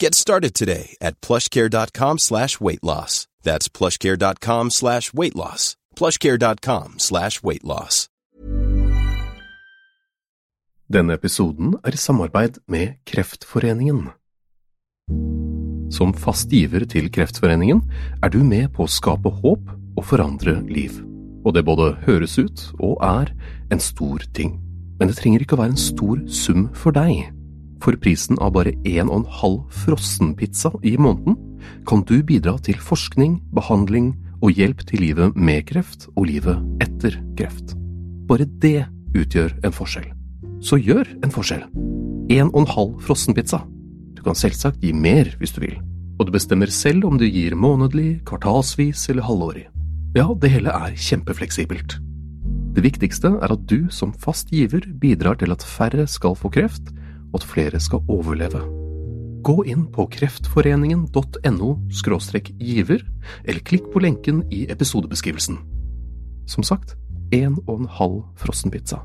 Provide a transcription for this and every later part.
Get started today at plushcare.com slash weight loss. That's plushcare.com slash weight loss. plushcare.com slash weight loss. Denne episoden er i samarbeid med Kreftforeningen. Som fast giver til Kreftforeningen er du med på å skape håp og forandre liv. Og det både høres ut og er en stor ting. Men det trenger ikke å være en stor sum for deg. For prisen av bare en og en halv frossenpizza i måneden kan du bidra til forskning, behandling og hjelp til livet med kreft og livet etter kreft. Bare det utgjør en forskjell. Så gjør en forskjell. En og en halv frossenpizza. Du kan selvsagt gi mer hvis du vil, og du bestemmer selv om du gir månedlig, kvartalsvis eller halvårig. Ja, det hele er kjempefleksibelt. Det viktigste er at du som fast giver bidrar til at færre skal få kreft, og at flere skal overleve. Gå inn på kreftforeningen.no giver, eller klikk på lenken i episodebeskrivelsen. Som sagt, én og en halv frossenpizza.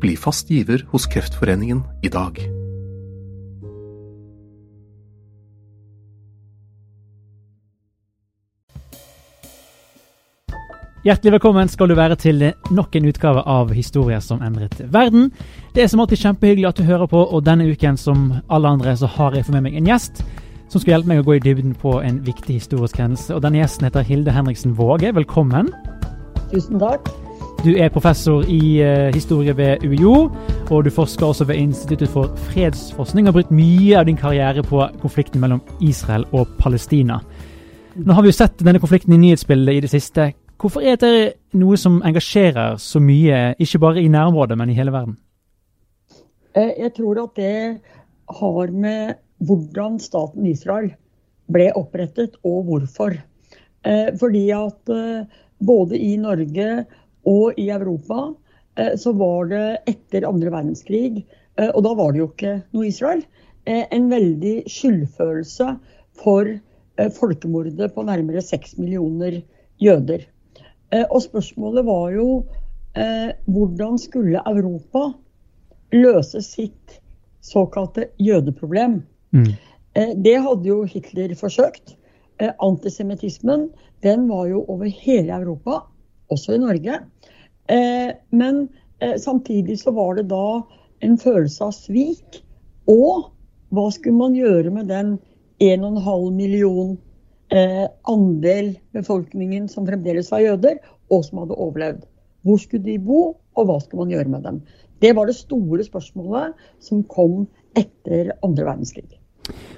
Bli fast giver hos Kreftforeningen i dag. Hjertelig velkommen skal du være til nok en utgave av Historier som endret verden. Det er som alltid kjempehyggelig at du hører på, og denne uken som alle andre så har jeg for med meg en gjest som skal hjelpe meg å gå i dybden på en viktig historisk hendelse. Og Denne gjesten heter Hilde Henriksen Våge. Velkommen. Tusen takk. Du er professor i uh, historie ved UiO, og du forsker også ved Instituttet for fredsforskning og har brukt mye av din karriere på konflikten mellom Israel og Palestina. Nå har vi jo sett denne konflikten i nyhetsbildet i det siste. Hvorfor er det noe som engasjerer så mye, ikke bare i nærområdet, men i hele verden? Jeg tror at det har med hvordan staten Israel ble opprettet, og hvorfor. Fordi at både i Norge og i Europa så var det etter andre verdenskrig, og da var det jo ikke noe Israel, en veldig skyldfølelse for folkemordet på nærmere seks millioner jøder. Og spørsmålet var jo eh, hvordan skulle Europa løse sitt såkalte jødeproblem? Mm. Eh, det hadde jo Hitler forsøkt. Eh, antisemittismen den var jo over hele Europa, også i Norge. men samtidig så var det da en følelse av svik. Og hva skulle man gjøre med den 1,5 million eh, andel befolkningen som fremdeles var jøder, og som hadde overlevd. Hvor skulle de bo, og hva skulle man gjøre med dem? Det var det store spørsmålet som kom etter andre verdenskrig.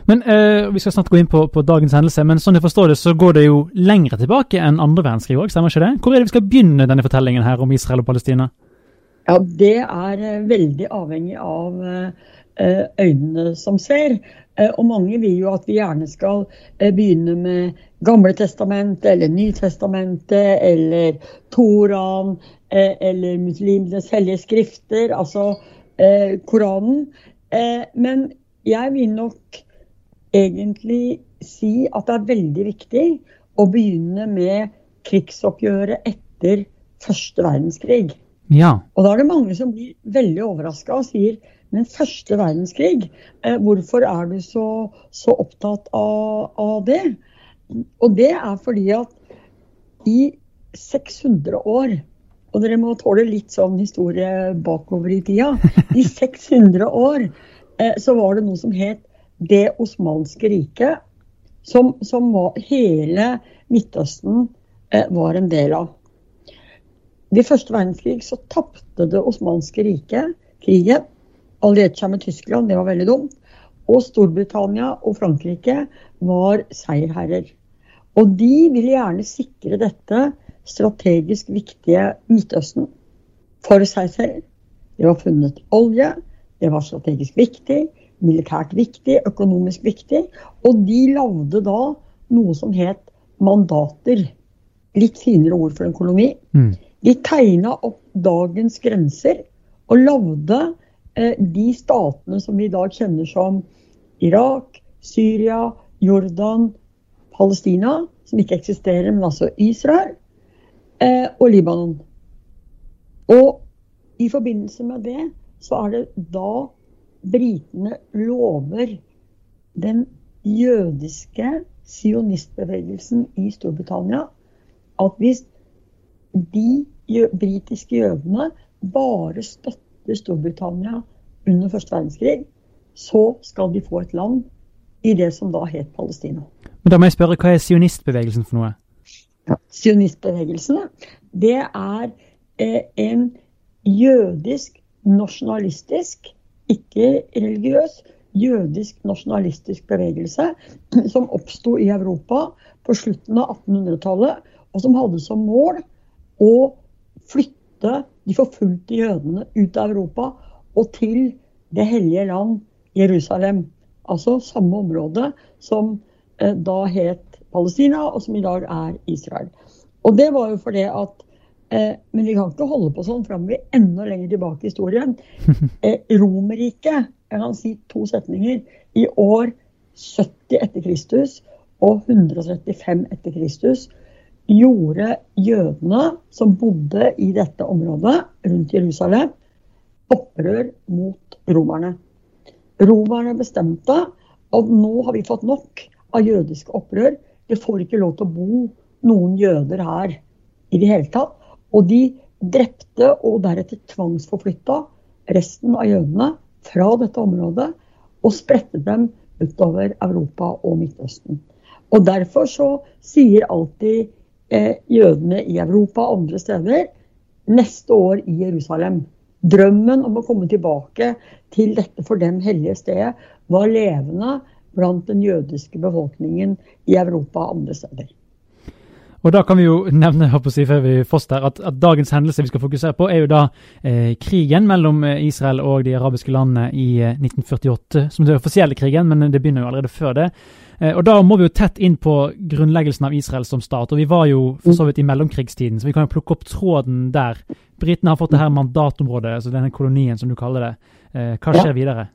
Men eh, Vi skal snart gå inn på, på, dagens hendelse, men sånn jeg forstår det, så går det jo lengre tilbake enn andre verdenskrig òg, stemmer ikke det? Hvor er det vi skal begynne denne fortellingen her om Israel og Palestina? Ja, Det er eh, veldig avhengig av eh, øynene som ser. Eh, og mange vil jo at vi gjerne skal eh, begynne med Gamle testamentet eller Nytestamentet eller Toraen eh, eller muslimenes hellige skrifter, altså Koranen. Men jeg vil nok egentlig si at det er veldig viktig å begynne med krigsoppgjøret etter første verdenskrig. Ja. Og da er det mange som blir veldig overraska og sier men første verdenskrig, eh, hvorfor er du så, så opptatt av, av, det? Og det er fordi at i 600 år og dere må tåle litt sånn historie bakover i tida. I 600 år eh, så var det noe som het Det osmanske riket, som, som var, hele Midtøsten eh, var en del av. ved første verdenskrig så tapte det osmanske riket krigen. Allierte seg med Tyskland, det var veldig dumt. Og Storbritannia og Frankrike var seierherrer. Og de ville gjerne sikre dette strategisk viktige Midtøsten for seg selv. Det var funnet olje, det var strategisk viktig, militært viktig, økonomisk viktig. Og de lagde da noe som het mandater. Litt finere ord for en koloni. Mm. De tegna opp dagens grenser og lagde de statene som vi i dag kjenner som Irak, Syria, Jordan, Palestina, som ikke eksisterer, men altså Israel, eh, og Libanon. Og i forbindelse med det så er det da britene lover den jødiske sionistbevegelsen i Storbritannia at hvis de britiske jødene bare støtter Storbritannia under første verdenskrig, så skal de få et land i det som da het Palestina. Men da må jeg spørre, Hva er sionistbevegelsen for noe? Ja, sionistbevegelsen det er eh, en jødisk, nasjonalistisk, ikke religiøs, jødisk nasjonalistisk bevegelse som oppsto i Europa på slutten av 1800-tallet, og som hadde som mål å flytte de forfulgte jødene ut av Europa og til Det hellige land, Jerusalem. Altså samme område som eh, da het Palestina, og som i dag er Israel. Og det var jo fordi at eh, Men vi kan ikke holde på sånn framover enda lenger tilbake i historien. Eh, Romerriket jeg kan si to setninger. I år 70 etter Kristus og 135 etter Kristus gjorde jødene som bodde i dette området rundt Jerusalem, opprør mot romerne. Romerne bestemte at nå har vi fått nok av jødiske opprør. Det får ikke lov til å bo noen jøder her i det hele tatt. Og de drepte og deretter tvangsforflytta resten av jødene fra dette området og spredte dem utover Europa og Midtøsten. Og Derfor så sier alltid jødene i Europa og andre steder neste år i Jerusalem. Drømmen om å komme tilbake til dette for dem hellige stedet var levende blant den jødiske befolkningen i Europa og andre steder. Og da kan vi jo nevne si, før vi foster, at, at, dagens hendelse vi skal fokusere på, er jo da eh, krigen mellom eh, Israel og de arabiske landene i eh, 1948. Som den offisielle krigen, men det begynner jo allerede før det. Eh, og Da må vi jo tett inn på grunnleggelsen av Israel som stat. og Vi var jo for så vidt i mellomkrigstiden, så vi kan jo plukke opp tråden der. Britene har fått det her mandatområdet, altså denne kolonien som du kaller det. Eh, hva skjer ja. videre?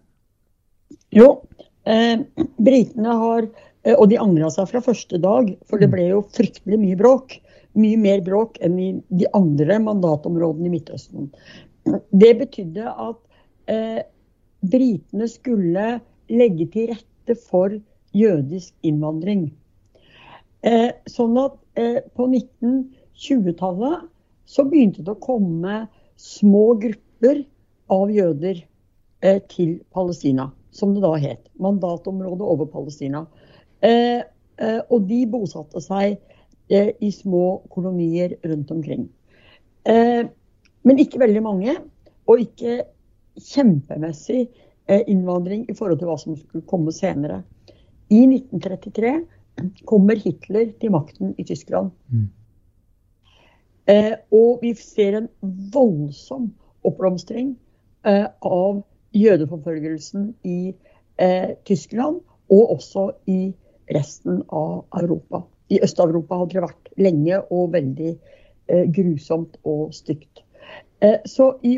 Jo, eh, britene har Eh, og de angra seg fra første dag, for det mm. ble jo fryktelig mye bråk. Mye mer bråk enn i de andre mandatområdene i Midtøsten. Det betydde at eh, britene skulle legge til rette for jødisk innvandring. Eh, sånn at eh, på 1920-tallet så begynte det å komme små grupper av jøder eh, til Palestina, som det da het. Mandatområdet over Palestina. Eh, eh, og de bosatte seg eh, i små kolonier rundt omkring. men ikke veldig mange, og ikke kjempemessig innvandring i forhold til hva som skulle komme senere. I 1933 kommer Hitler til makten i Tyskland. Mm. Eh, og vi ser en voldsom oppblomstring eh, av jødeforfølgelsen i eh, Tyskland, og også i resten av Europa. I Øst-Europa hadde det vært lenge og veldig eh, grusomt og stygt. Eh, så i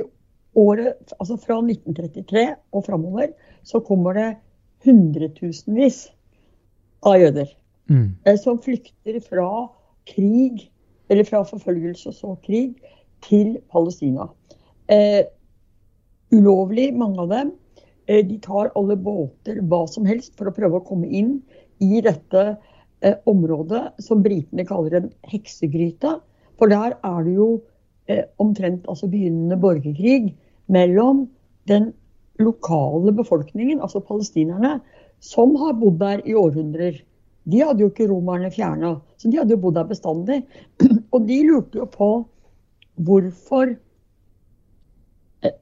året, altså fra 1933 og framover, så kommer det hundretusenvis av jøder. Mm. Eh, som flykter fra krig, eller fra forfølgelse og så krig, til Palestina. Eh, ulovlig, mange av dem. Eh, de tar alle båter, hva som helst, for å prøve å komme inn i dette eh, området som britene kaller en heksegryte. For der er det jo eh, omtrent altså begynnende borgerkrig mellom den lokale befolkningen, altså palestinerne, som har bodd der i århundrer. De hadde jo ikke romerne fjerna, så de hadde jo bodd der bestandig. Og de lurte jo på hvorfor eh,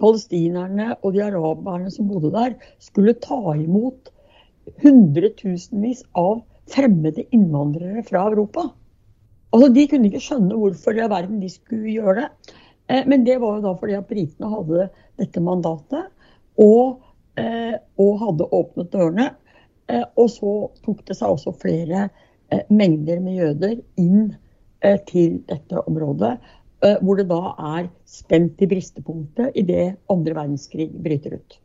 palestinerne og de araberne som bodde der, skulle ta imot hundretusenvis av fremmede innvandrere fra Europa. Altså, De kunne ikke skjønne hvorfor i verden de skulle gjøre det. Eh, men det var jo da fordi at britene hadde dette mandatet og, og hadde åpnet dørene. Og så tok det seg også flere mengder med jøder inn til dette området. Hvor det da er spent i bristepunktet idet andre verdenskrig bryter ut.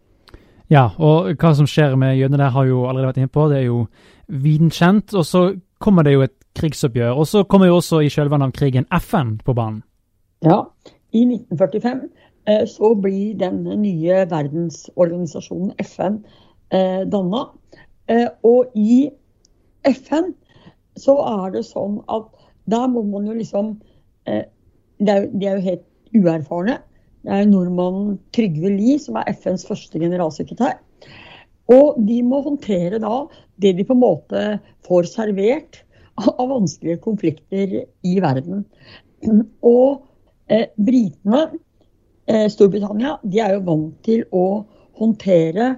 Ja, og hva som skjer med jødene der, har jo allerede vært inne på. Det er jo viden kjent. Og så kommer det jo et krigsoppgjør. Og så kommer jo også i kjølvannet av krigen FN på banen. Ja, i 1945 eh, så blir denne nye verdensorganisasjonen FN eh, danna. Eh, og i FN så er det sånn at der må man jo liksom eh, de er, jo helt uerfarne. Det er nordmannen Trygve Lie som er FNs første generalsekretær. Og de må håndtere da det de på en måte får servert av vanskelige konflikter i verden. Og eh, britene, eh, Storbritannia, de er jo vant til å håndtere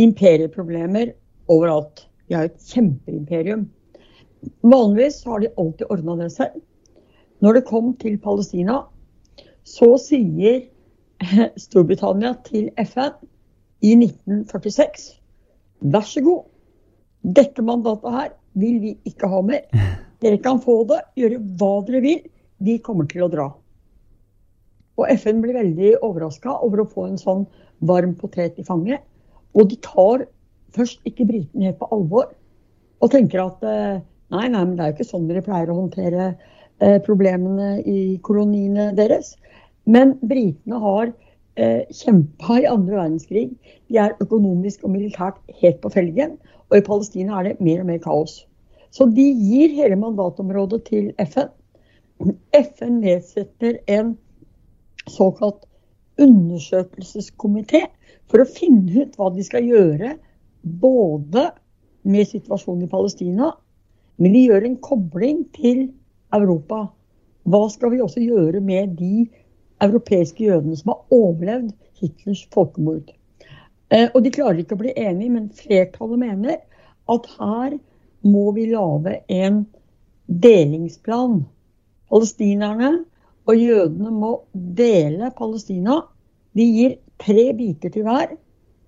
imperieproblemer overalt. De har et kjempeimperium. Vanligvis har de alltid ordna det selv. Når det kom til Palestina, så sier Storbritannia til FN i 1946 vær så god, dette mandatet her vil vi ikke ha mer. Dere kan få det, gjøre hva dere vil. Vi kommer til å dra. Og FN blir veldig overraska over å få en sånn varm potet i fanget. Og de tar først ikke britene helt på alvor og tenker at eh, nei, nei, men det er jo ikke sånn dere pleier å håndtere eh, problemene i koloniene deres. Men britene har eh, kjempa i andre verdenskrig. De er økonomisk og militært helt på felgen. Og i Palestina er det mer og mer kaos. Så de gir hele mandatområdet til FN. FN nedsetter en såkalt undersøkelseskomité for å finne ut hva de skal gjøre både med situasjonen i Palestina, men de gjør en kobling til Europa. Hva skal vi også gjøre med de europeiske jødene som har overlevd Hitlers folkemord. Eh, og de klarer ikke å bli enige, men flertallet mener at her må vi lage en delingsplan. Palestinerne og jødene må dele Palestina. De gir tre biter til hver.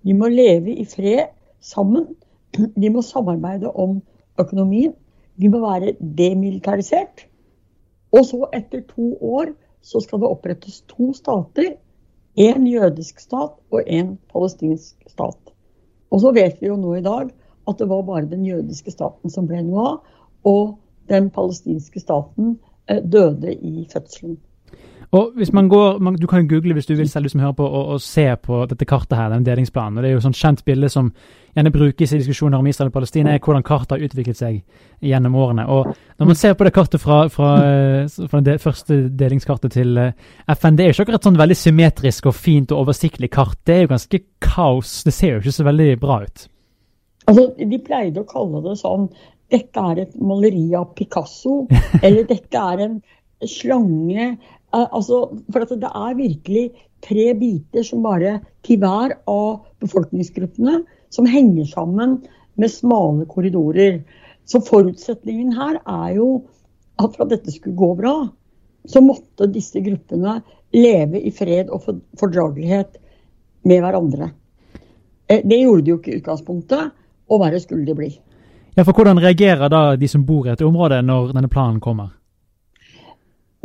De må leve i fred sammen. De må samarbeide om økonomien. De må være demilitarisert. Og så, etter to år, så skal det opprettes to stater. En jødisk stat og en palestinsk stat. Og så vet vi jo nå i dag at det var bare den jødiske staten som ble noe av. Og den palestinske staten eh, døde i fødselen. Og hvis man går, man, Du kan google hvis du vil selv, du som hører på, og, og se på dette kartet her, den delingsplanen. og Det er jo sånn kjent bilde som gjerne brukes i diskusjoner om Israel og Palestina, er hvordan kartet har utviklet seg gjennom årene. Og Når man ser på det kartet fra, fra, fra det første delingskartet til eh, FN, det er jo ikke akkurat sånn veldig symmetrisk og fint og oversiktlig kart. Det er jo ganske kaos. Det ser jo ikke så veldig bra ut. Altså, De pleide å kalle det sånn dette er et maleri av Picasso, eller dette er en slange Eh, altså, for det er virkelig tre biter som bare til hver av befolkningsgruppene som henger sammen med smale korridorer. Så forutsetningen her er jo at for at dette skulle gå bra, så måtte disse gruppene leve i fred og fordragelighet med hverandre. Eh, det gjorde de jo ikke i utgangspunktet, og verre skulle de bli. Ja, for Hvordan reagerer da de som bor i et område når denne planen kommer?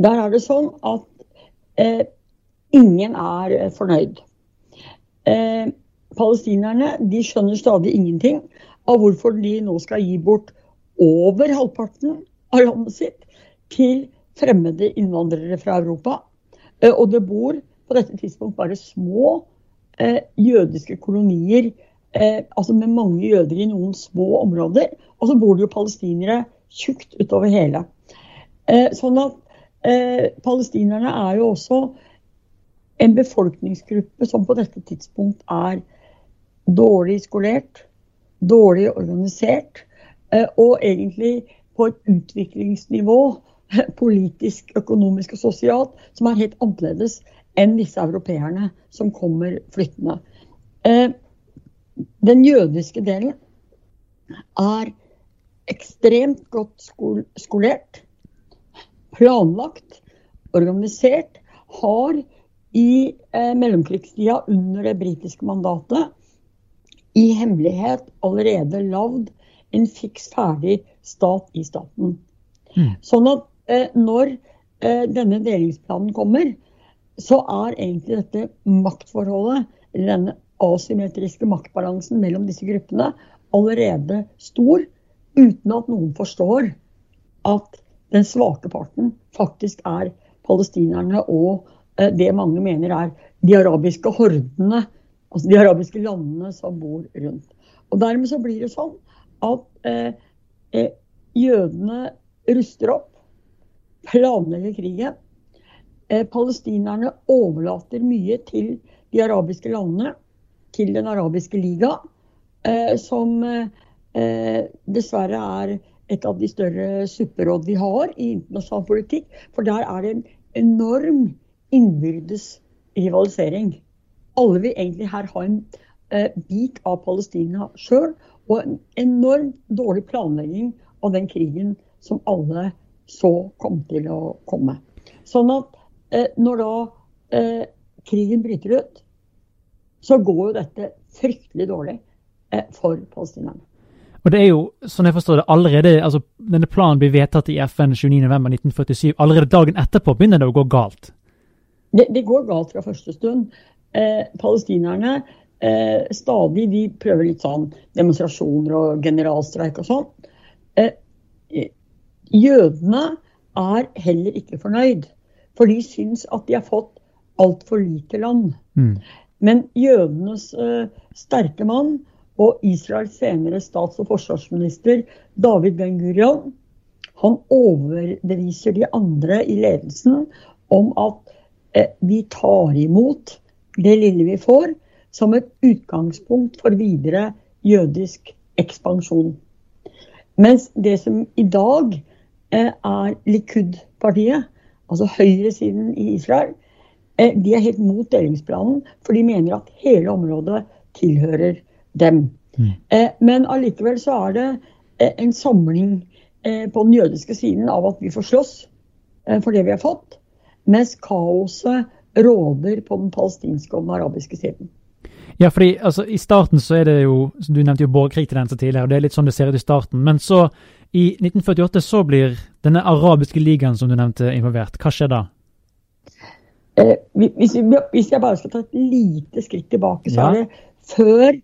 Der er det sånn at eh, ingen er eh, fornøyd. Eh, palestinerne de skjønner stadig ingenting av hvorfor de nå skal gi bort over halvparten av landet sitt til fremmede innvandrere fra Europa. Eh, og det bor på dette tidspunkt bare små eh, jødiske kolonier, eh, altså med mange jøder i noen små områder. Og så bor det jo palestinere tjukt utover hele. sånn at Eh, palestinerne er jo også en befolkningsgruppe som på dette tidspunkt er dårlig skolert, dårlig organisert, eh, og egentlig på et utviklingsnivå politisk, økonomisk og sosialt som er helt annerledes enn disse europeerne som kommer flyttende. Eh, den jødiske delen er ekstremt godt skolert, planlagt, organisert, har i eh, mellomkrigstida under det britiske mandatet i hemmelighet allerede lagd en fiks ferdig stat i staten. Mm. Sånn at eh, når eh, denne delingsplanen kommer, så er egentlig dette maktforholdet, eller denne asymmetriske maktbalansen mellom disse gruppene, allerede stor, uten at noen forstår at den svake parten faktisk er palestinerne og eh, det mange mener er de arabiske hordene, altså de arabiske landene som bor rundt. Og Dermed så blir det sånn at eh, eh, jødene ruster opp, planlegger krigen. Eh, palestinerne overlater mye til de arabiske landene, til Den arabiske liga, eh, som eh, dessverre er et av de større supperåd vi har i internasjonal politikk. For der er det en enorm innbyrdes rivalisering. Alle vil egentlig her ha en eh, bit av Palestina sjøl, og en enormt dårlig planlegging av den krigen som alle så kom til å komme. Sånn at eh, når da eh, krigen bryter ut, så går jo dette fryktelig dårlig eh, for palestinerne. Og det er jo, sånn jeg forstår det, allerede, altså Denne planen blir vedtatt i FN 29.11.1947. Allerede dagen etterpå begynner det å gå galt? Det, det går galt fra første stund. Eh, palestinerne eh, stadig de prøver litt sånn demonstrasjoner og generalstreik og sånn. Eh, jødene er heller ikke fornøyd, for de syns at de har fått altfor lite land. Mm. Men jødenes eh, sterke mann og Israels senere stats- og forsvarsminister David Ben-Gurion han overbeviser de andre i ledelsen om at eh, vi tar imot det lille vi får, som et utgangspunkt for videre jødisk ekspansjon. Mens det som i dag eh, er Likud-partiet, altså høyresiden i Israel, eh, de er helt mot delingsplanen, for de mener at hele området tilhører dem. Mm. Eh, men allikevel så er det eh, en samling eh, på den jødiske siden av at vi får slåss for det vi har fått, mens kaoset råder på den palestinske og den arabiske siden. Ja, fordi altså, I starten så er det jo Du nevnte jo borgerkrigtendenser tidligere, og det er litt sånn det ser ut i starten. Men så, i 1948, så blir denne arabiske ligaen som du nevnte, involvert. Hva skjer da? Eh, hvis, hvis, jeg bare skal ta et lite skritt tilbake, så ja. er det før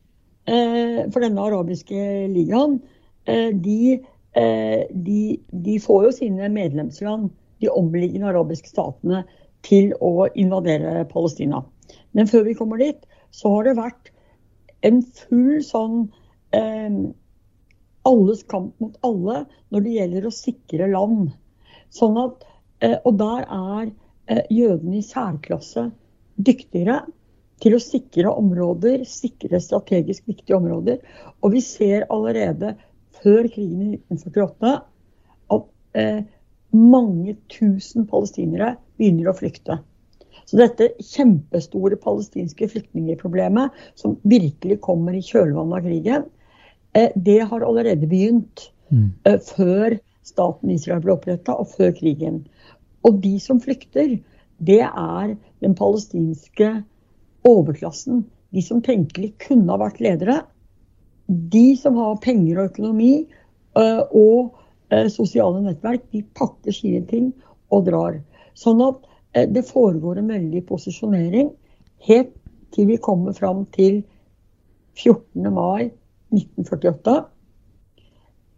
For denne arabiske ligaen, eh, de, eh, de, de får jo sine medlemsland, de omliggende arabiske statene, til å invadere Palestina. Men før vi kommer dit, så har det vært en full sånn eh, alles kamp mot alle når det gjelder å sikre land. Sånn at, eh, og der er eh, jødene i særklasse dyktigere til å sikre områder, sikre strategisk viktige områder. Og vi ser allerede før krigen i 1948 at eh, mange tusen palestinere begynner å flykte. Så dette kjempestore palestinske flyktningeproblemet, som virkelig kommer i kjølvannet av krigen, eh, det har allerede begynt mm. Eh, før staten Israel ble oppretta, og før krigen. Og de som flykter, det er den palestinske overklassen. De som tenkelig kunne ha vært ledere. De som har penger og økonomi eh, og sosiale nettverk, de pakker sine ting og drar. Sånn at Eh, det foregår en veldig posisjonering helt til vi kommer fram til 14. mai 1948.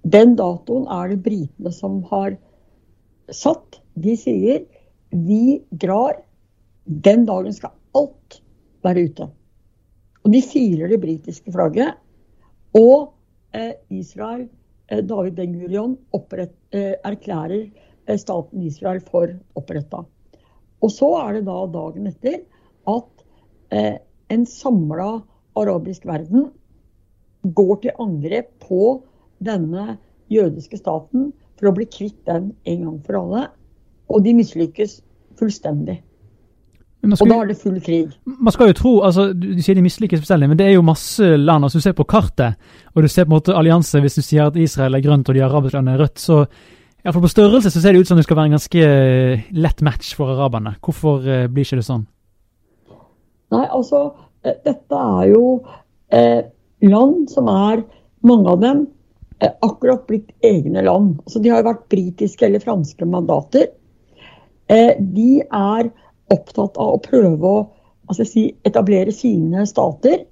Den datoen er det britene som har satt. De sier vi drar. Den dagen skal alt være ute. Og de firer det britiske flagget. Og eh, Israel, eh, David Ben-Gurion, eh, erklærer eh, staten Israel for oppretta. Og så er det da dagen etter at eh, en samla arabisk verden går til angrep på denne jødiske staten for å bli kvitt den en gang for alle. og de mislykkes fullstendig. Og da er det full krig. Man skal jo tro, altså Du, du sier de misliker spesielt, men det er jo masse land. altså Du ser på kartet, og du ser på en måte allianse hvis du sier at Israel er grønt og de arabiske landene er rødt. så i hvert fall På størrelse så ser det ut som det skal være en ganske eh, lett match for araberne. Hvorfor eh, blir ikke det sånn? Nei, altså, eh, dette er jo eh, land som er, mange av dem, eh, akkurat blitt egne land. Altså, de har jo vært britiske eller franske mandater. Eh, de er opptatt av å prøve å altså, si, etablere sine stater.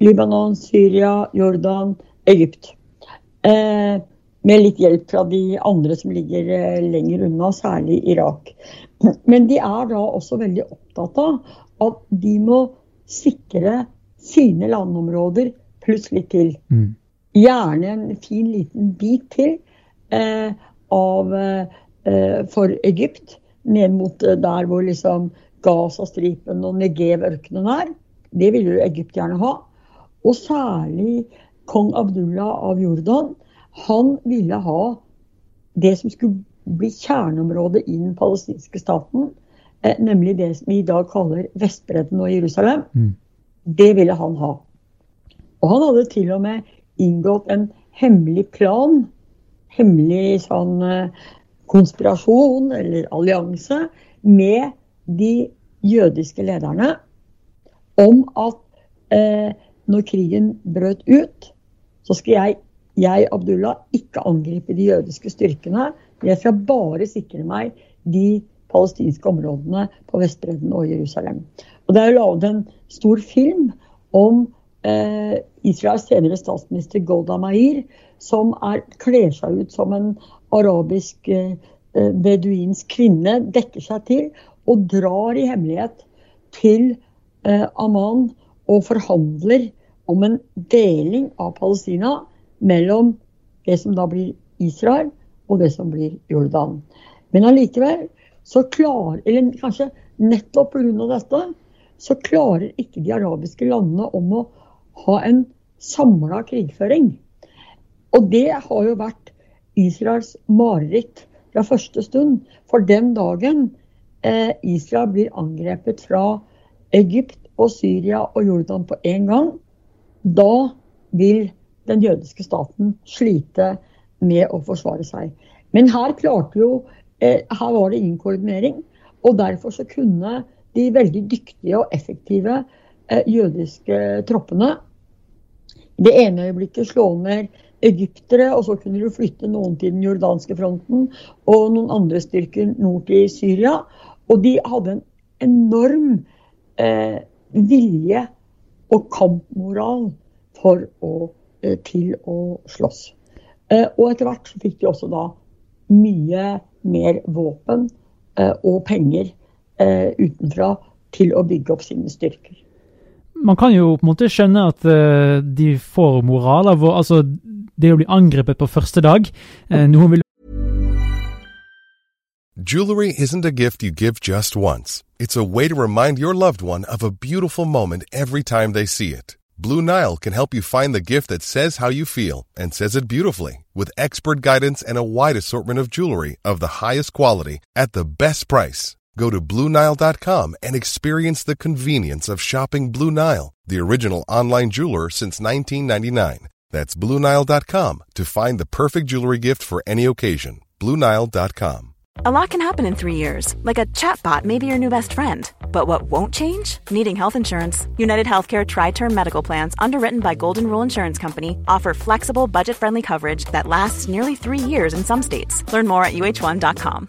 Libanon, Syria, Jordan, Egypt. Eh, med litt hjelp fra de andre som ligger eh, lenger unna, særlig Irak. Men de er da også veldig opptatt av at de må sikre sine landområder pluss litt til. Mm. Gjerne en fin liten bit til eh, av, eh, for Egypt, ned mot eh, der hvor liksom Gazastripen og Negev-ørkenen er. Det ville jo Egypt gjerne ha. Og særlig kong Abdullah av Jordan. Han ville ha det som skulle bli kjerneområdet i den palestinske staten, eh, nemlig det som vi i dag kaller Vestbredden og Jerusalem. Mm. Det ville han ha. Og han hadde til og med inngått en hemmelig plan, hemmelig sånn eh, konspirasjon eller allianse, med de jødiske lederne om at eh, når krigen brøt ut, så skal jeg, jeg, Abdullah, ikke angripe de jødiske styrkene. Jeg skal bare sikre meg de palestinske områdene på Vestbredden og Jerusalem. Og Det er laget en stor film om Israels senere statsminister Golda Meir, som er, kler seg ut som en arabisk eh, eh, beduinsk kvinne, dekker seg til og drar i hemmelighet til eh, Amman og forhandler om en deling av Palestina mellom det som da blir Israel og det som blir Jordan. Men allikevel så klarer, eller kanskje nettopp pga. dette, så klarer ikke de arabiske landene om å ha en samla krigføring. Og det har jo vært Israels mareritt fra første stund. For den dagen eh, Israel blir angrepet fra Egypt og Syria og Jordan på en gang, da vil den jødiske staten slite med å forsvare seg. Men her klarte jo eh, Her var det ingen koordinering. Og derfor så kunne de veldig dyktige og effektive eh, jødiske troppene det ene øyeblikket slå ned egyptere, og så kunne du flytte noen til den jordanske fronten og noen andre styrker nord til Syria. Og de hadde en enorm eh, vilje og kampmoral for å, eh, til å slåss. Eh, og etter hvert så fikk de også da mye mer våpen eh, og penger eh, utenfra til å bygge opp sine styrker. Man kan jo på en måte skjønne at eh, de får moral av å Altså, det å bli angrepet på første dag eh, Noen vil Jewelry isn't a gift you give just once. It's a way to remind your loved one of a beautiful moment every time they see it. Blue Nile can help you find the gift that says how you feel and says it beautifully with expert guidance and a wide assortment of jewelry of the highest quality at the best price. Go to BlueNile.com and experience the convenience of shopping Blue Nile, the original online jeweler since 1999. That's BlueNile.com to find the perfect jewelry gift for any occasion. BlueNile.com. A lot can happen in three years, like a chatbot may be your new best friend. But what won't change? Needing health insurance. United Healthcare Tri Term Medical Plans, underwritten by Golden Rule Insurance Company, offer flexible, budget friendly coverage that lasts nearly three years in some states. Learn more at uh1.com.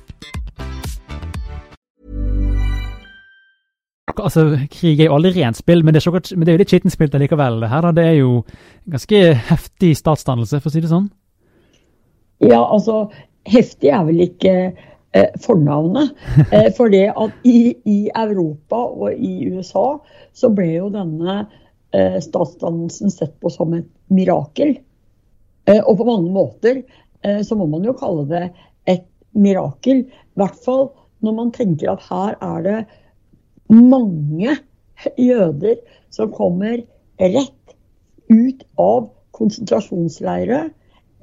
Altså, Krig er jo aldri rent spill, men det er, godt, men det er jo litt skittent spilt allikevel. her da, Det er jo ganske heftig statsdannelse, for å si det sånn. Ja, altså heftig er vel ikke eh, fornavnet. Eh, for det at i, i, Europa og i USA så ble jo denne eh, statsdannelsen sett på som et mirakel. Eh, og på mange måter eh, så må man jo kalle det et mirakel. I hvert fall når man tenker at her er det mange jøder som kommer rett ut av konsentrasjonsleire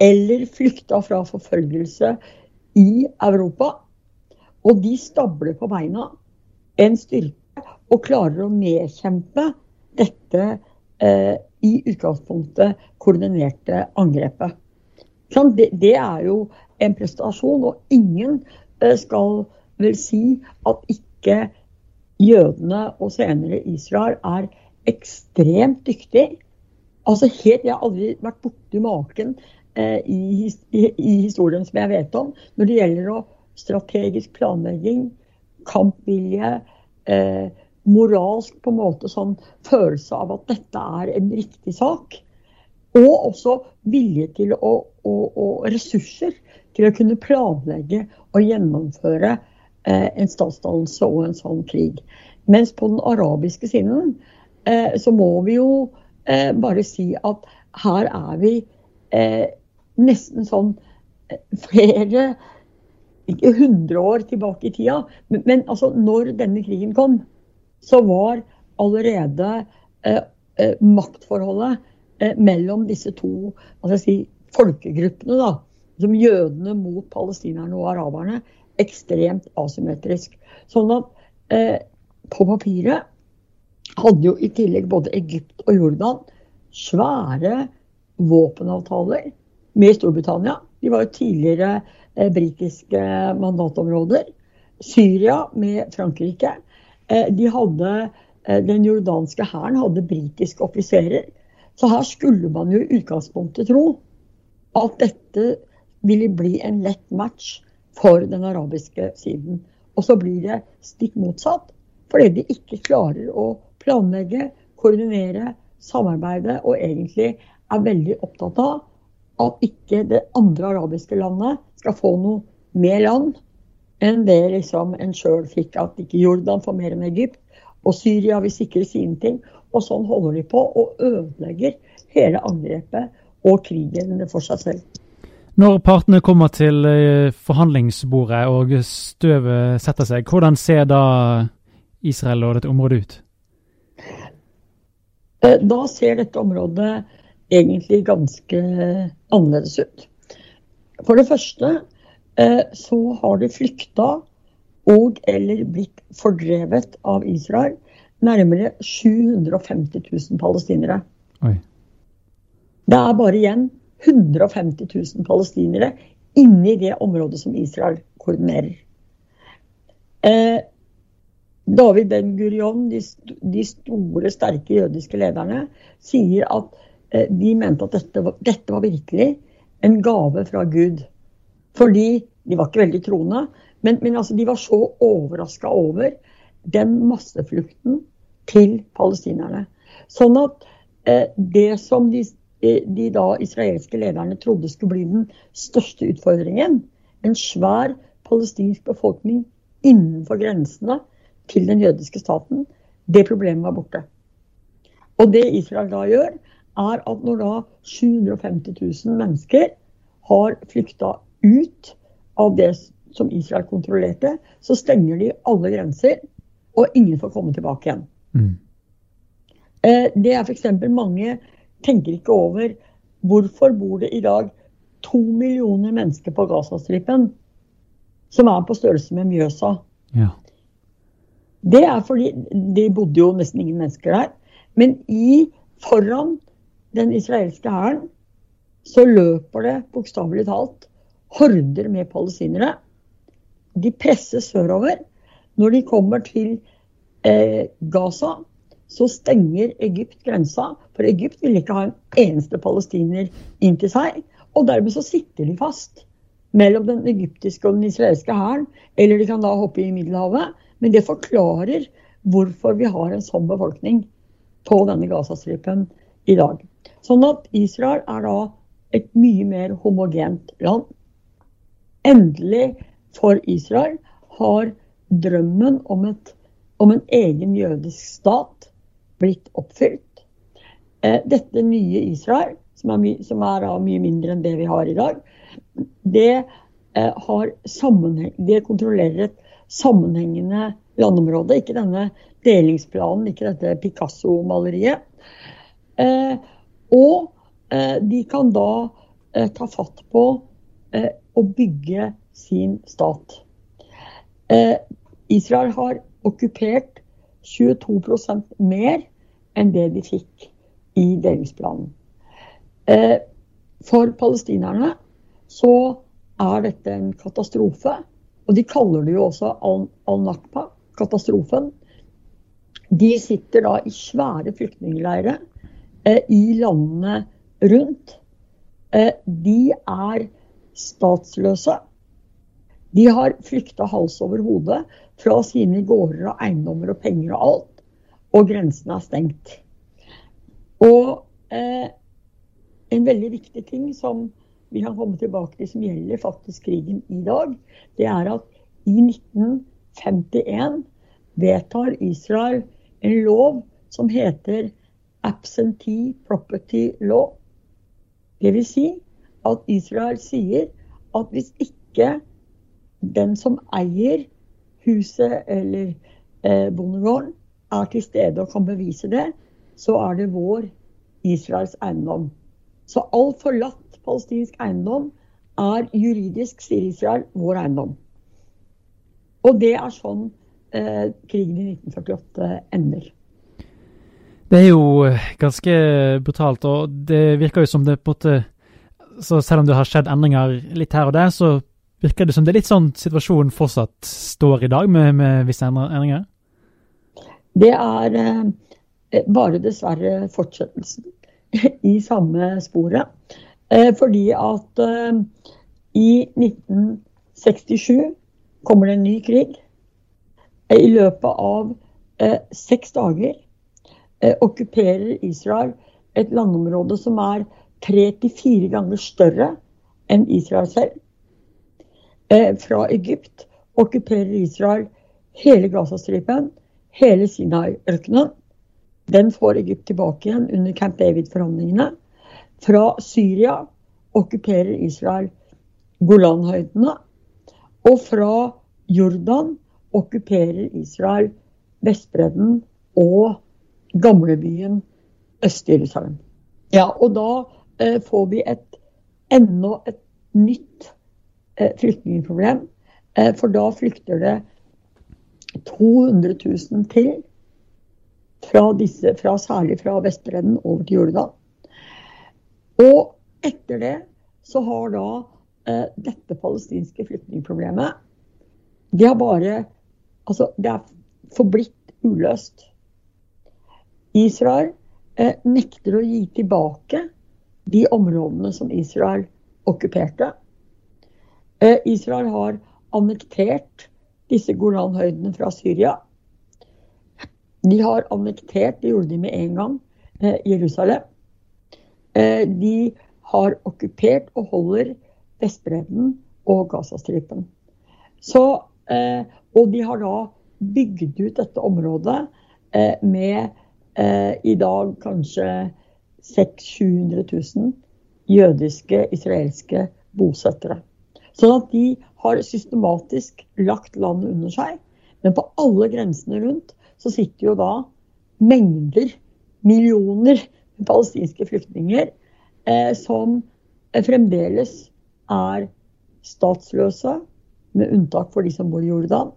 eller flykta fra forfølgelse i Europa. Og de stabler på beina en styrke og klarer å nedkjempe dette eh, i utgangspunktet koordinerte angrepet. Sånn, det, det, er jo en prestasjon, og ingen eh, skal vel si at ikke jødene og senere Israel er ekstremt dyktig. Altså helt, Jeg har aldri vært borti maken eh, i, i, i, historien som jeg vet om, når det gjelder å strategisk planlegging, kampvilje, eh, moralsk på en måte sånn følelse av at dette er en riktig sak. Og også vilje til å, og, og ressurser til å kunne planlegge og gjennomføre en statsdannelse og en sånn krig. Mens på den arabiske siden eh, så må vi jo eh, bare si at her er vi eh, nesten sånn eh, flere ikke hundre år tilbake i tida, men, men, altså når denne krigen kom, så var allerede eh, eh, maktforholdet eh, mellom disse to altså si, folkegruppene, da, som jødene mot palestinerne og araberne, ekstremt asymmetrisk. Sånn at eh, på papiret hadde jo i tillegg både Egypt og Jordan svære våpenavtaler med Storbritannia. De var jo tidligere eh, britiske mandatområder. Syria med Frankrike. Eh, de hadde, eh, den jordanske hæren hadde britiske offiserer. Så her skulle man jo i utgangspunktet tro at dette ville bli en lett match for den arabiske siden. Og så blir det stikk motsatt. Fordi de ikke klarer å planlegge, koordinere, samarbeide og egentlig er veldig opptatt av at ikke det andre arabiske landet skal få noe mer land enn det liksom en sjøl fikk. At ikke Jordan får mer enn Egypt, og Syria vil sikre sine ting. Og sånn holder de på og ødelegger hele angrepet og krigen for seg selv. Når partene kommer til eh, forhandlingsbordet og støvet setter seg, hvordan ser da Israel og dette området ut? Eh, da ser dette området egentlig ganske annerledes ut. For det første eh, så har de flykta og eller blitt fordrevet av Israel nærmere 750 000 palestinere. Oi. Det er bare igjen 150 000 palestinere inni det området som Israel koordinerer. Eh, David Ben Gurion, de, store, sterke jødiske lederne, sier at eh, de mente at dette dette var, virkelig en gave fra Gud. Fordi de var ikke veldig troende, men, men altså, de var så overraska over den masseflukten til palestinerne. Sånn at eh, det som de, de da israelske lederne trodde skulle bli den største utfordringen, en svær palestinsk befolkning innenfor grensene, til den jødiske staten, det problemet var borte. Og det Israel da gjør, er at når da 750 000 mennesker har flykta ut av det som Israel kontrollerte, så stenger de alle grenser, og ingen får komme tilbake igjen. Mm. Eh, det er f.eks. mange tenker ikke over hvorfor bor det i dag to millioner mennesker på Gazastripen, som er på størrelse med Mjøsa. Ja. Det er fordi det bodde jo nesten ingen mennesker der. Men i, foran den israelske hæren så løper det bokstavelig talt horder med palestinere. De presses sørover. Når de kommer til eh, Gaza, så stenger Egypt grensa. For Egypt vil ikke ha en eneste palestiner inn til seg. Og dermed så sitter de fast mellom den egyptiske og den israelske hæren. Eller de kan da hoppe i Middelhavet. Men det forklarer hvorfor vi har en sånn befolkning på denne Gazastripen i dag. Sånn at Israel er da et mye mer homogent land. Endelig for Israel har drømmen om, et, om en egen jødisk stat blitt oppfylt. Eh, dette nye Israel, som er, my, som er mye mindre enn det vi har i dag, det, eh, det kontrollerer et sammenhengende landområde. Ikke denne delingsplanen, ikke dette Picasso-maleriet. Eh, og de kan da ta fatt på å bygge sin stat. Israel har okkupert 22% mer enn det de fikk i delingsplanen. Eh, for palestinerne så er dette en katastrofe. Og de kaller det jo også al-Nakba, katastrofen. De sitter da i svære flyktningleirer eh, i landene rundt. Eh, de er statsløse. De har flykta hals over hode fra sine gårder og eiendommer og penger og alt. Og grensene er stengt. Og eh, en veldig viktig ting som vi kan komme tilbake til som gjelder faktisk krigen i dag, det er at i 1951 vedtar Israel en lov som heter Absentee Property Law. Dvs. Si at Israel sier at hvis ikke den som eier huset eller eh, bondegården, er til stede og kan bevise det, så er det vår Israels eiendom. Så all forlatt palestinsk eiendom er juridisk, sier Israel, vår eiendom. Og det er sånn eh, krigen i 1948 ender. Det er jo eh, ganske brutalt, og det virker jo som det på en måte så Selv om det har skjedd endringer litt her og der, så virker det som det er litt sånn situasjonen fortsatt står i dag, med, med visse endringer? Det er eh, bare dessverre fortsettelsen i samme sporet. Eh, fordi at eh, i 1967 kommer det en ny krig. I løpet av eh, seks dager eh, okkuperer Israel et landområde som er tre til fire ganger større enn Israel selv. Eh, fra Egypt okkuperer Israel hele Gazastripen, hele Sinai-ørkenen. Den får Egypt tilbake igjen under Camp David-forhandlingene. Fra Syria okkuperer Israel Golanhøydene. Og fra Jordan okkuperer Israel Vestbredden og gamlebyen Øst-Jerusalem. Ja, og da eh, får vi et enda et nytt flyktningproblem. Eh, for da flykter det 200 000 til, fra, disse, fra særlig fra Vestbredden over til Jordan. Og etter det så har da eh, dette palestinske flyktningproblemet Det har bare Altså, det er forblitt uløst. Israel eh, nekter å gi tilbake de områdene som Israel okkuperte. Eh, Israel har annektert disse Golanhøydene fra Syria. De har annektert, det gjorde de med en gang, eh, Jerusalem. Eh, de har okkupert og holder Vestbredden og Gazastripen. Så, og de har da bygd ut dette området med i dag kanskje 600 000-700 000 jødiske israelske bosettere. Sånn at de har systematisk lagt landet under seg. Men på alle grensene rundt så sitter jo da mengder, millioner palestinske flyktninger eh, som fremdeles er statsløse, med unntak for de som bor i Jordan.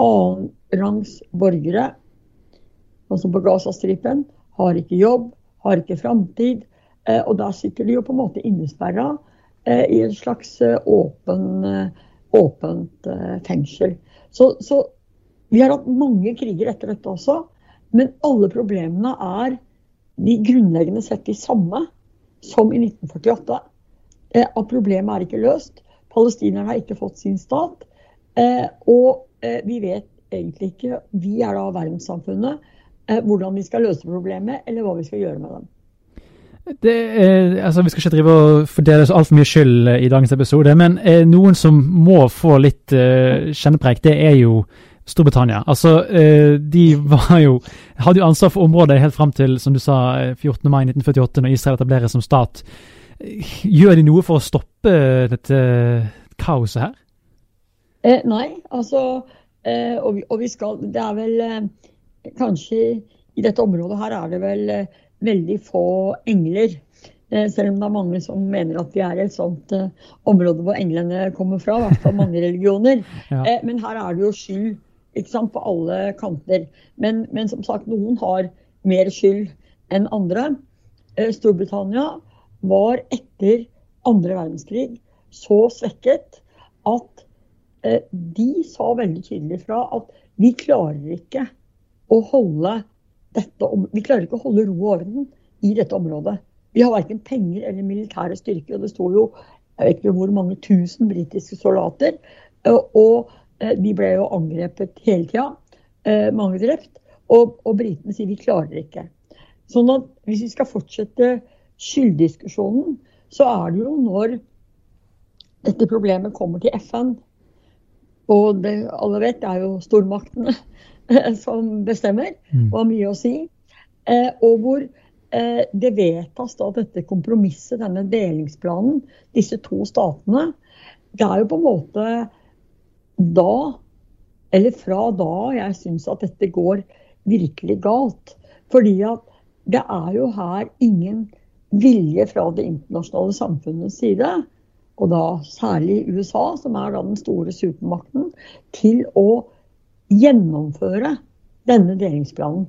Annenrangs borgere, altså på Gazastripen, har ikke jobb, har ikke framtid. Eh, og da sitter de jo på en måte innesperra eh, i en slags eh, åpen, åpent fengsel. Så, så, vi har hatt mange kriger etter dette også. Men alle problemene er de grunnleggende sett de samme som i 1948. At problemet er ikke løst. Palestinerne har ikke fått sin stat. Og vi vet egentlig ikke, vi er da verdenssamfunnet, hvordan vi skal løse problemet, eller hva vi skal gjøre med dem. Det, eh, altså, vi skal ikke drive og fordele så altfor mye skyld eh, i dagens episode, men eh, noen som må få litt eh, kjennepreik, det er jo Storbritannia. Altså, eh, de var jo, hadde jo ansvar for området helt fram til som du sa, 14. mai 1948, når Israel etableres som stat. Gjør de noe for å stoppe dette kaoset her? Eh, nei, altså og og, vi, skal Det er vel kanskje i dette området her er det vel veldig få engler. Eh, selv om det er mange som mener at vi er i et sånt uh, område hvor englene kommer fra. I hvert fall mange religioner. ja. eh, men her er det jo skyld ikke sant, på alle kanter. Men, men, som sagt, noen har mer skyld enn andre. Eh, Storbritannia var etter andre verdenskrig så svekket at eh, de sa veldig tydelig fra at vi klarer ikke å holde dette, vi klarer ikke å holde ro og orden i dette området. Vi har verken penger eller militære styrker. og Det sto jo jeg vet ikke hvor mange tusen britiske soldater. Og de ble jo angrepet hele tida. Mange drept. Og, og britene sier vi klarer ikke. Sånn at hvis vi skal fortsette skylddiskusjonen, så er det jo når dette problemet kommer til FN, og det alle vet, det er jo stormaktene som bestemmer, mm. og har mye å si. Eh, og hvor eh, det vedtas da dette kompromisset, denne delingsplanen, disse to statene. Det er jo på en måte da, eller fra da, jeg syns at dette går virkelig galt. Fordi at det er jo her ingen vilje fra det internasjonale samfunnets side, og da særlig USA, som er da den store supermakten, til å gjennomføre denne delingsplanen.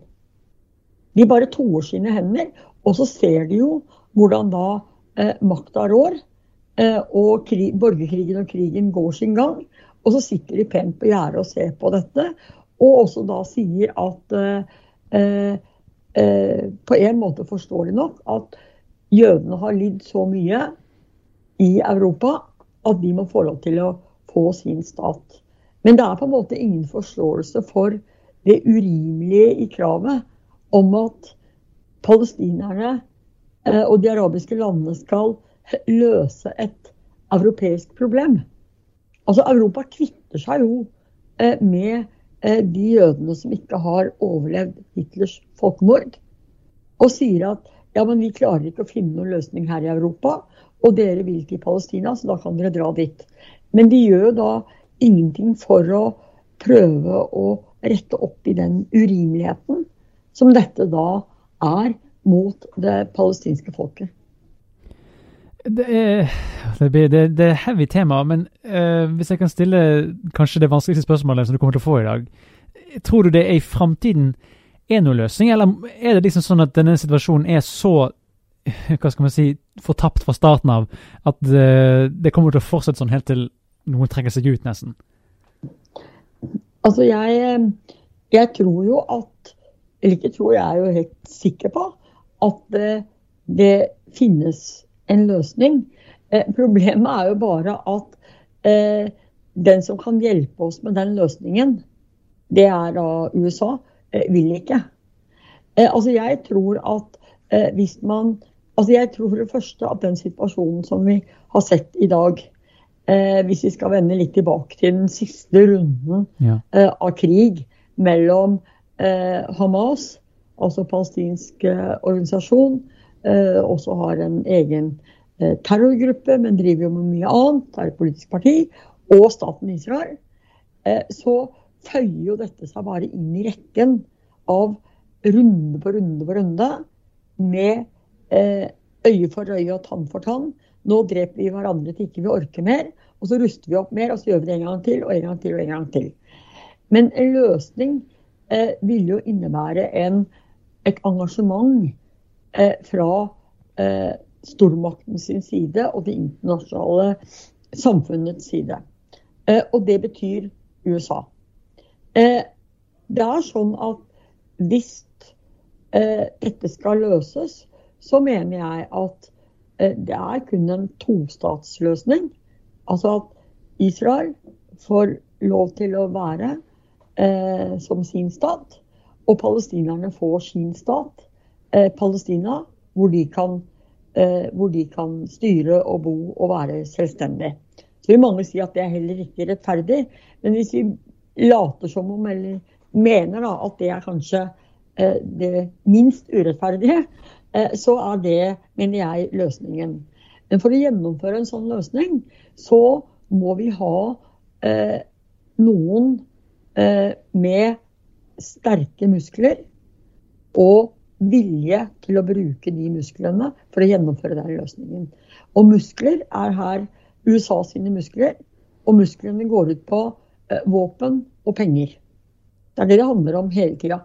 De bare toer sine hender, og så ser de jo hvordan da eh, makta rår. Eh, og krig, borgerkrigen og krigen går sin gang. Og så sitter de pent på gjerdet og ser på dette. Og også da sier at eh, eh, eh På en måte forstår de nok at jødene har lidd så mye i Europa at de må få lov til å få sin stat. Men det er på en måte ingen forståelse for det urimelige i kravet om at palestinerne eh, og de arabiske landene skal løse et europeisk problem. Altså Europa kvitter seg jo eh, med eh, de jødene som ikke har overlevd Hitlers folkemord, og sier at ja, men vi klarer ikke å finne noen løsning her i Europa, og dere vil til Palestina, så da kan dere dra dit. Men de gjør da ingenting for å prøve å rette opp i den urimeligheten som dette da er mot det palestinske folket. Det er, det, blir, det, det er heavy tema, men uh, hvis jeg kan stille kanskje det vanskeligste spørsmålet som du kommer til å få i dag. Tror du det er i framtiden er noen løsning, eller er det liksom sånn at denne situasjonen er så hva skal man si, fortapt fra starten av at det, eh, det kommer til å fortsette sånn helt til noen trekker seg ut, nesten? Altså, jeg, jeg tror jo at Eller ikke tror, jeg er jo helt sikker på at det, det finnes en løsning. Eh, problemet er jo bare at eh, den som kan hjelpe oss med den løsningen, det er da USA, eh, vil ikke. Eh, altså jeg tror at eh, hvis man Altså jeg tror for det første at den situasjonen som vi har sett i dag, Eh, hvis vi skal vende litt tilbake til den siste runden ja. eh, av krig mellom eh, Hamas, altså palestinsk eh, organisasjon, eh, også har en egen eh, terrorgruppe, men driver jo med mye annet, er et politisk parti, og staten Israel, så føyer jo dette seg bare inn i rekken av runde på runde på runde med øye for øye og tann for tann nå dreper vi hverandre til ikke vi orker mer. Og så ruster vi opp mer, og så gjør vi det en gang til og en gang til og en gang til. Men en løsning eh, vil jo innebære en, et engasjement eh, fra eh, stormakten sin side og det internasjonale samfunnets side. Eh, og det betyr USA. Eh, det er sånn at hvis eh, dette skal løses, så mener jeg at Eh, det er kun en tostatsløsning. Altså at Israel får lov til å være eh, som sin stat, og palestinerne får sin stat, eh, Palestina, hvor de kan eh, hvor de kan styre og bo og være selvstendige. Så vil mange si at det er heller ikke rettferdig. Men hvis vi later som om, eller mener da, at det er kanskje eh, det minst urettferdige, så er det, mener jeg, løsningen. Men for å gjennomføre en sånn løsning, så må vi ha eh, noen eh, med sterke muskler og vilje til å bruke de musklene for å gjennomføre den løsningen. Og muskler er her USA sine muskler, og musklene går ut på eh, våpen og penger. Det er det det handler om hele tida.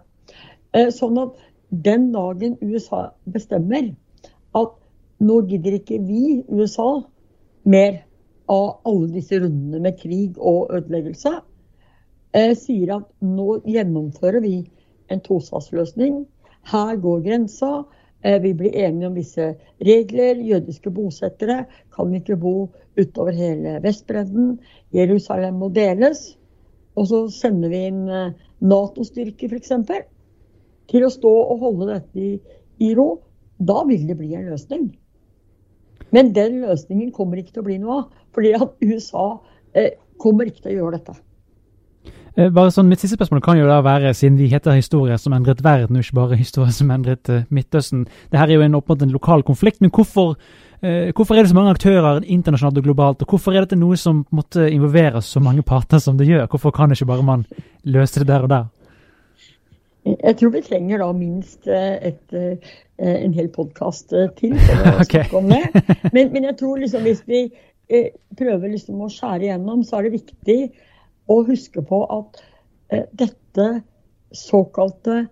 Eh, sånn at den dagen USA bestemmer at nå gidder ikke vi, USA, mer av alle disse rundene med krig og ødeleggelse, eh, sier at nå gjennomfører vi en tostatsløsning her går grensa. Eh, vi blir enige om visse regler. Jødiske bosettere kan ikke bo utover hele Vestbredden. Jerusalem må deles. Og så sender vi inn eh, Nato-styrker f.eks. til å stå og holde dette i, i ro. Da vil det bli en løsning. Men den løsningen kommer ikke til å bli noe av. Fordi at USA eh, kommer ikke til å gjøre dette. Eh, bare sånn, Mitt siste spørsmål kan jo da være, siden vi heter historie som endret verden, og ikke bare historie som endret uh, Midtøsten. Det her er jo en, opp en lokal konflikt, men hvorfor, uh, hvorfor, er det så mange aktører internasjonalt og globalt? Og hvorfor er dette noe som måtte involvere så mange parter som det gjør? Hvorfor kan ikke bare man løse det der og der? Jeg tror vi trenger da minst et, en hel podkast til for å okay. snakke om det. Men, men, jeg tror liksom hvis vi prøver liksom å skjære igjennom, så er det viktig å huske på at eh, dette såkalte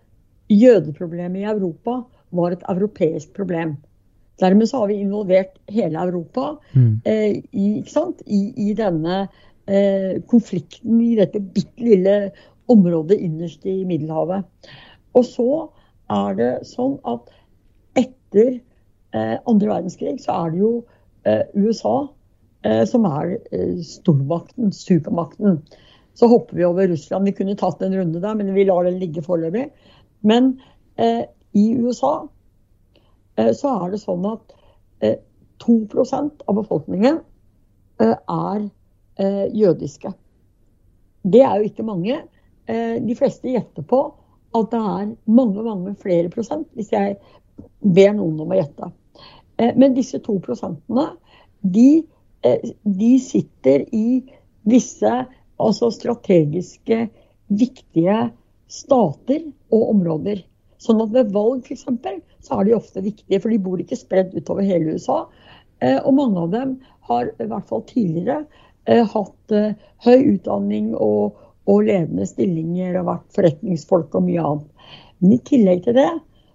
jødeproblemet i Europa var et europeisk problem. Dermed så har vi involvert hele Europa mm. eh, i, I, i, denne eh, konflikten i dette bitte lille området innerst i Middelhavet. Og så er det sånn at etter eh, andre verdenskrig så er det jo eh, USA eh, som er stormakten, supermakten. Så hopper vi over Russland. Vi kunne tatt en runde der, men vi lar den ligge foreløpig. Men eh, i USA eh, så er det sånn at eh, 2% av befolkningen er jødiske. Det er jo ikke mange. Eh, de fleste gjetter på at det er mange, mange flere prosent, hvis jeg ber noen om å gjette. men disse to prosentene, de, de sitter i visse altså strategiske, viktige stater og områder. Sånn at ved valg f.eks. så er de ofte viktige, for de bor ikke spredd utover hele USA. Eh, og mange av dem har i hvert fall tidligere eh, hatt eh, høy utdanning og, og, ledende stillinger og vært forretningsfolk og mye annet. Men i tillegg til det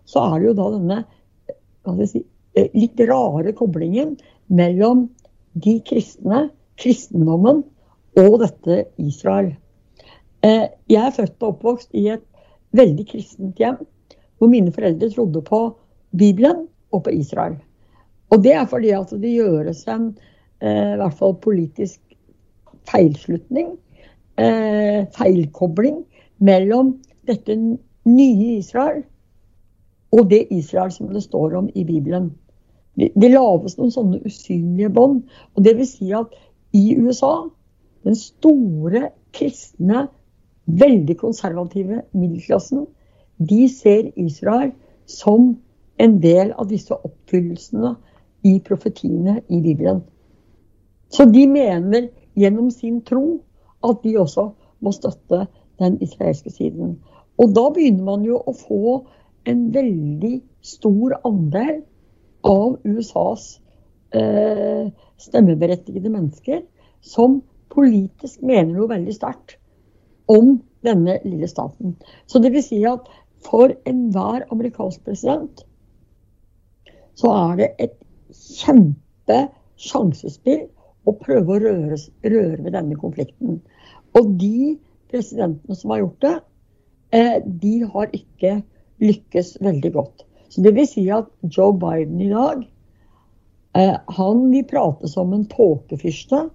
så er det jo da denne si, litt rare koblingen mellom de kristne, kristendommen og dette Israel. Eh, jeg er født og oppvokst i et veldig kristent hjem, hvor mine foreldre trodde på Bibelen og på Israel. Og det er fordi at det gjøres en eh, i hvert fall politisk feilslutning, eh, feilkobling, mellom dette nye Israel og det Israel som det står om i Bibelen. Det lages noen sånne usynlige bånd. Og det vil si at i USA den store kristne, veldig konservative middelklassen, de ser Israel som en del av disse oppfyllelsene i profetiene i Bibelen. Så de mener gjennom sin tro at de også må støtte den israelske siden. Og da begynner man jo å få en veldig stor andel av USAs eh, stemmeberettigede mennesker som politisk mener noe veldig sterkt om denne lille staten. Så det vil si at for enhver amerikansk president så er det et kjempesjansespill å prøve å røre, røre, ved denne konflikten. Og de presidentene som har gjort det, eh, de har ikke lykkes veldig godt. Så det vil si at Joe Biden i dag, eh, han vil prate som en tåkefyrste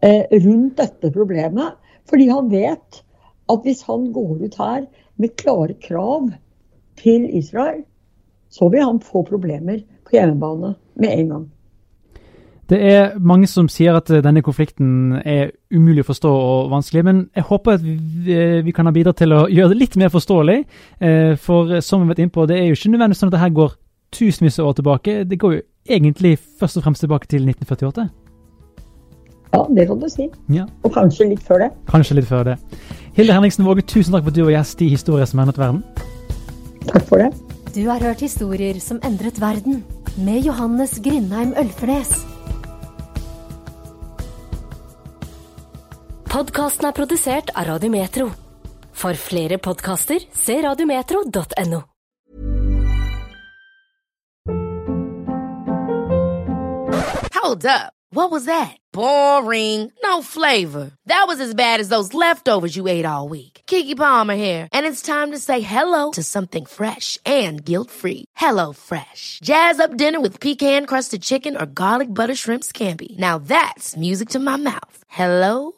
Eh, rundt dette problemet. Fordi han vet at hvis han går ut her med klare krav til Israel, så vil han få problemer på hjemmebane med en gang. Det er mange som sier at eh, denne konflikten er umulig å forstå og vanskelig, men jeg håper at vi, vi kan ha bidratt til å gjøre det litt mer forståelig. Eh, for som vi har vært inne på, det er jo ikke nødvendigvis sånn at det her går tusenvis av år tilbake. Det går jo egentlig først og fremst tilbake til 1948. Ja, det kan du si. Ja. Og kanskje litt før det. Kanskje litt før det. Hilde Henriksen Våge, tusen takk for at du var gjest i Historie som endret verden. Takk for det. Du har hørt historier som endret verden, med Johannes Grindheim Ølfernes. Podkasten er produsert av Radiometro. For flere podkaster, se radiometro.no. Hold up. What was that? Boring. No flavor. That was as bad as those leftovers you ate all week. Kiki Palmer here, and it's time to say hello to something fresh and guilt-free. Hello Fresh. Jazz up dinner with pecan-crusted chicken or garlic butter shrimp scampi. Now that's music to my mouth. Hello